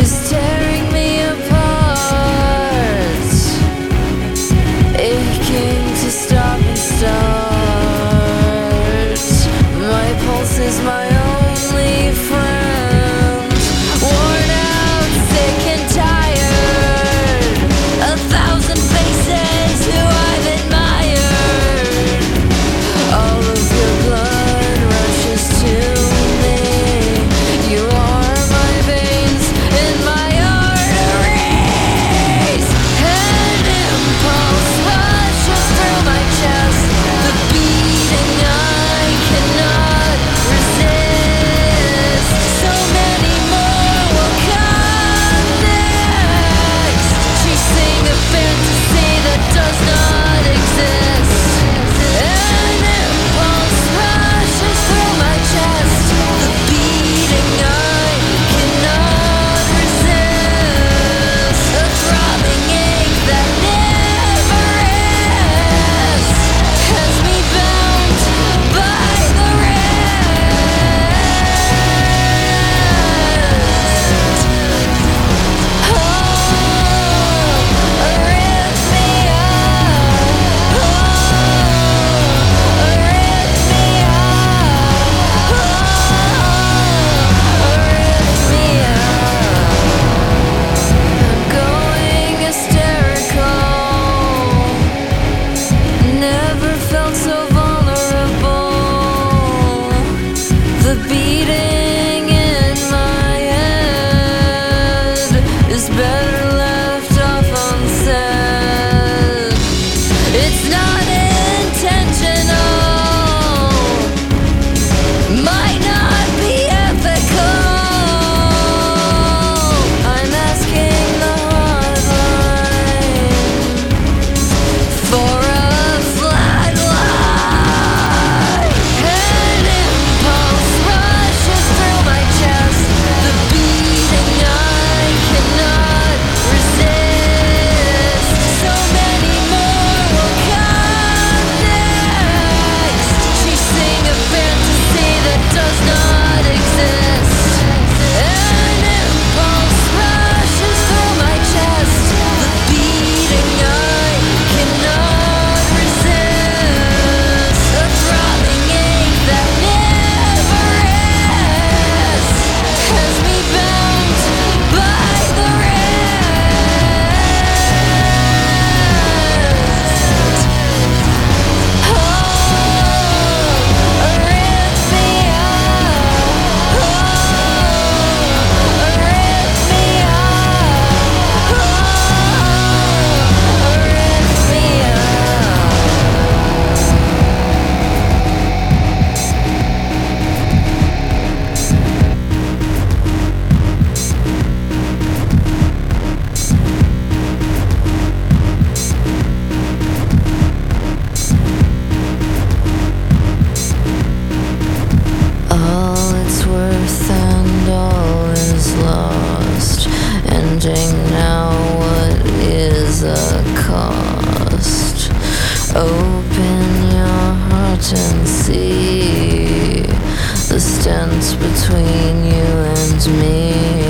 is tearing now what is the cost? Open your heart and see the stance between you and me.